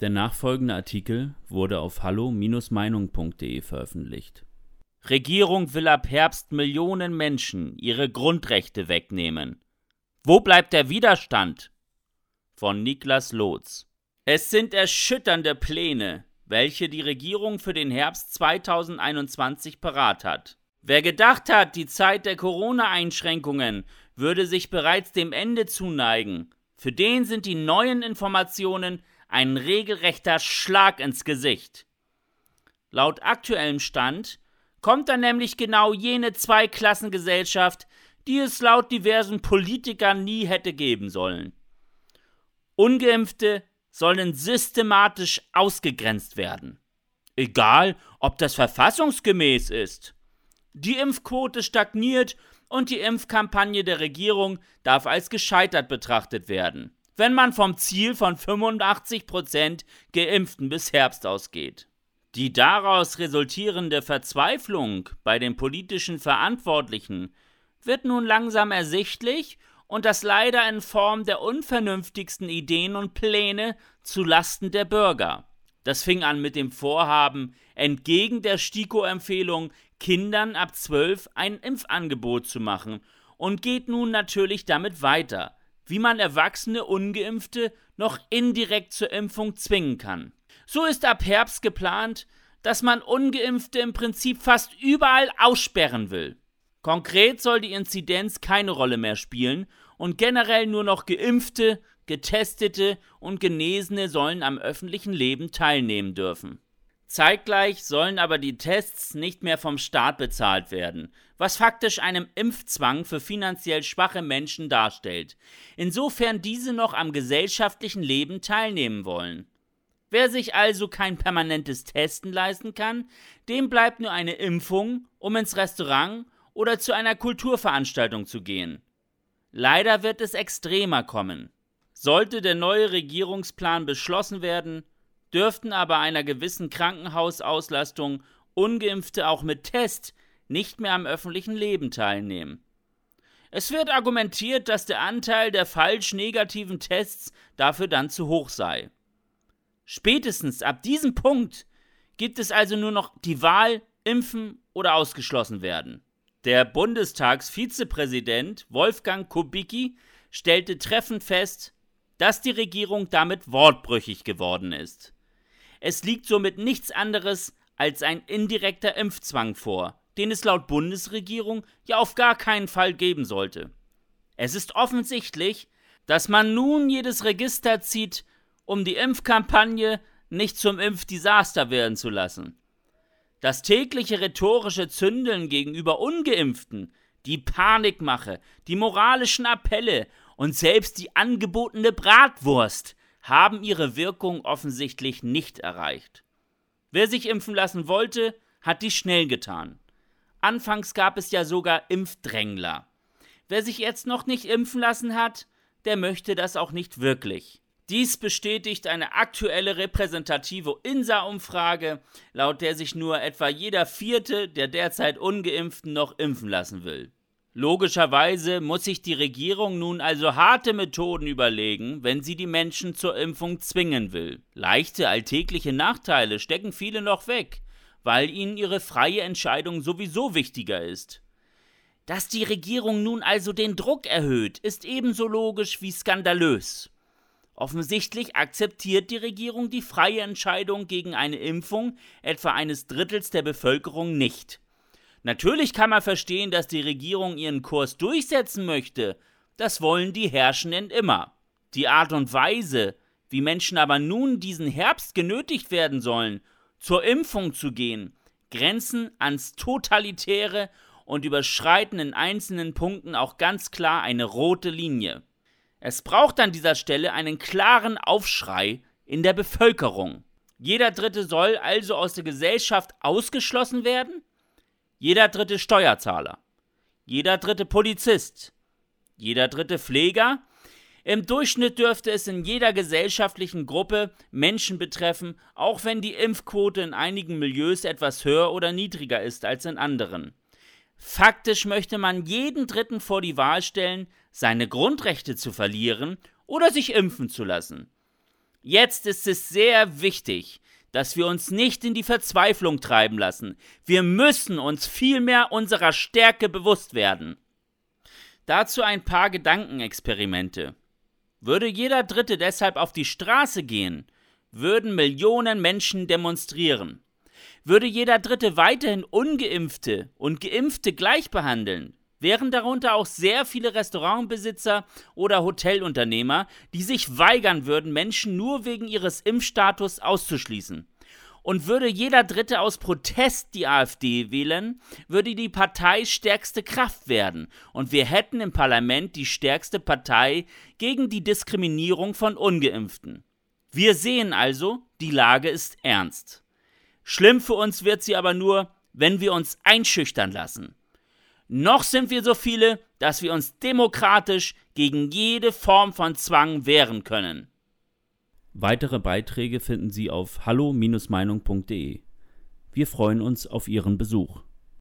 Der nachfolgende Artikel wurde auf hallo-meinung.de veröffentlicht. Regierung will ab Herbst Millionen Menschen ihre Grundrechte wegnehmen. Wo bleibt der Widerstand? Von Niklas Lotz. Es sind erschütternde Pläne, welche die Regierung für den Herbst 2021 parat hat. Wer gedacht hat, die Zeit der Corona-Einschränkungen würde sich bereits dem Ende zuneigen, für den sind die neuen Informationen ein regelrechter Schlag ins Gesicht. Laut aktuellem Stand kommt dann nämlich genau jene Zweiklassengesellschaft, die es laut diversen Politikern nie hätte geben sollen. Ungeimpfte sollen systematisch ausgegrenzt werden. Egal, ob das verfassungsgemäß ist. Die Impfquote stagniert und die Impfkampagne der Regierung darf als gescheitert betrachtet werden wenn man vom Ziel von 85% Geimpften bis Herbst ausgeht. Die daraus resultierende Verzweiflung bei den politischen Verantwortlichen wird nun langsam ersichtlich und das leider in Form der unvernünftigsten Ideen und Pläne zu Lasten der Bürger. Das fing an mit dem Vorhaben, entgegen der STIKO-Empfehlung Kindern ab 12 ein Impfangebot zu machen und geht nun natürlich damit weiter wie man erwachsene ungeimpfte noch indirekt zur Impfung zwingen kann. So ist ab Herbst geplant, dass man ungeimpfte im Prinzip fast überall aussperren will. Konkret soll die Inzidenz keine Rolle mehr spielen und generell nur noch geimpfte, getestete und Genesene sollen am öffentlichen Leben teilnehmen dürfen. Zeitgleich sollen aber die Tests nicht mehr vom Staat bezahlt werden, was faktisch einen Impfzwang für finanziell schwache Menschen darstellt, insofern diese noch am gesellschaftlichen Leben teilnehmen wollen. Wer sich also kein permanentes Testen leisten kann, dem bleibt nur eine Impfung, um ins Restaurant oder zu einer Kulturveranstaltung zu gehen. Leider wird es extremer kommen. Sollte der neue Regierungsplan beschlossen werden, dürften aber einer gewissen Krankenhausauslastung ungeimpfte auch mit Test nicht mehr am öffentlichen Leben teilnehmen. Es wird argumentiert, dass der Anteil der falsch negativen Tests dafür dann zu hoch sei. Spätestens ab diesem Punkt gibt es also nur noch die Wahl, impfen oder ausgeschlossen werden. Der Bundestagsvizepräsident Wolfgang Kubicki stellte treffend fest, dass die Regierung damit wortbrüchig geworden ist. Es liegt somit nichts anderes als ein indirekter Impfzwang vor, den es laut Bundesregierung ja auf gar keinen Fall geben sollte. Es ist offensichtlich, dass man nun jedes Register zieht, um die Impfkampagne nicht zum Impfdesaster werden zu lassen. Das tägliche rhetorische Zündeln gegenüber ungeimpften, die Panikmache, die moralischen Appelle und selbst die angebotene Bratwurst haben ihre Wirkung offensichtlich nicht erreicht. Wer sich impfen lassen wollte, hat dies schnell getan. Anfangs gab es ja sogar Impfdrängler. Wer sich jetzt noch nicht impfen lassen hat, der möchte das auch nicht wirklich. Dies bestätigt eine aktuelle repräsentative INSA-Umfrage, laut der sich nur etwa jeder Vierte der derzeit ungeimpften noch impfen lassen will. Logischerweise muss sich die Regierung nun also harte Methoden überlegen, wenn sie die Menschen zur Impfung zwingen will. Leichte alltägliche Nachteile stecken viele noch weg, weil ihnen ihre freie Entscheidung sowieso wichtiger ist. Dass die Regierung nun also den Druck erhöht, ist ebenso logisch wie skandalös. Offensichtlich akzeptiert die Regierung die freie Entscheidung gegen eine Impfung etwa eines Drittels der Bevölkerung nicht. Natürlich kann man verstehen, dass die Regierung ihren Kurs durchsetzen möchte. Das wollen die Herrschenden immer. Die Art und Weise, wie Menschen aber nun diesen Herbst genötigt werden sollen, zur Impfung zu gehen, grenzen ans Totalitäre und überschreiten in einzelnen Punkten auch ganz klar eine rote Linie. Es braucht an dieser Stelle einen klaren Aufschrei in der Bevölkerung. Jeder Dritte soll also aus der Gesellschaft ausgeschlossen werden? Jeder dritte Steuerzahler, jeder dritte Polizist, jeder dritte Pfleger. Im Durchschnitt dürfte es in jeder gesellschaftlichen Gruppe Menschen betreffen, auch wenn die Impfquote in einigen Milieus etwas höher oder niedriger ist als in anderen. Faktisch möchte man jeden Dritten vor die Wahl stellen, seine Grundrechte zu verlieren oder sich impfen zu lassen. Jetzt ist es sehr wichtig, dass wir uns nicht in die Verzweiflung treiben lassen. Wir müssen uns vielmehr unserer Stärke bewusst werden. Dazu ein paar Gedankenexperimente. Würde jeder Dritte deshalb auf die Straße gehen, würden Millionen Menschen demonstrieren. Würde jeder Dritte weiterhin ungeimpfte und geimpfte gleich behandeln, wären darunter auch sehr viele Restaurantbesitzer oder Hotelunternehmer, die sich weigern würden, Menschen nur wegen ihres Impfstatus auszuschließen. Und würde jeder Dritte aus Protest die AfD wählen, würde die Partei stärkste Kraft werden und wir hätten im Parlament die stärkste Partei gegen die Diskriminierung von ungeimpften. Wir sehen also, die Lage ist ernst. Schlimm für uns wird sie aber nur, wenn wir uns einschüchtern lassen. Noch sind wir so viele, dass wir uns demokratisch gegen jede Form von Zwang wehren können. Weitere Beiträge finden Sie auf hallo-meinung.de. Wir freuen uns auf Ihren Besuch.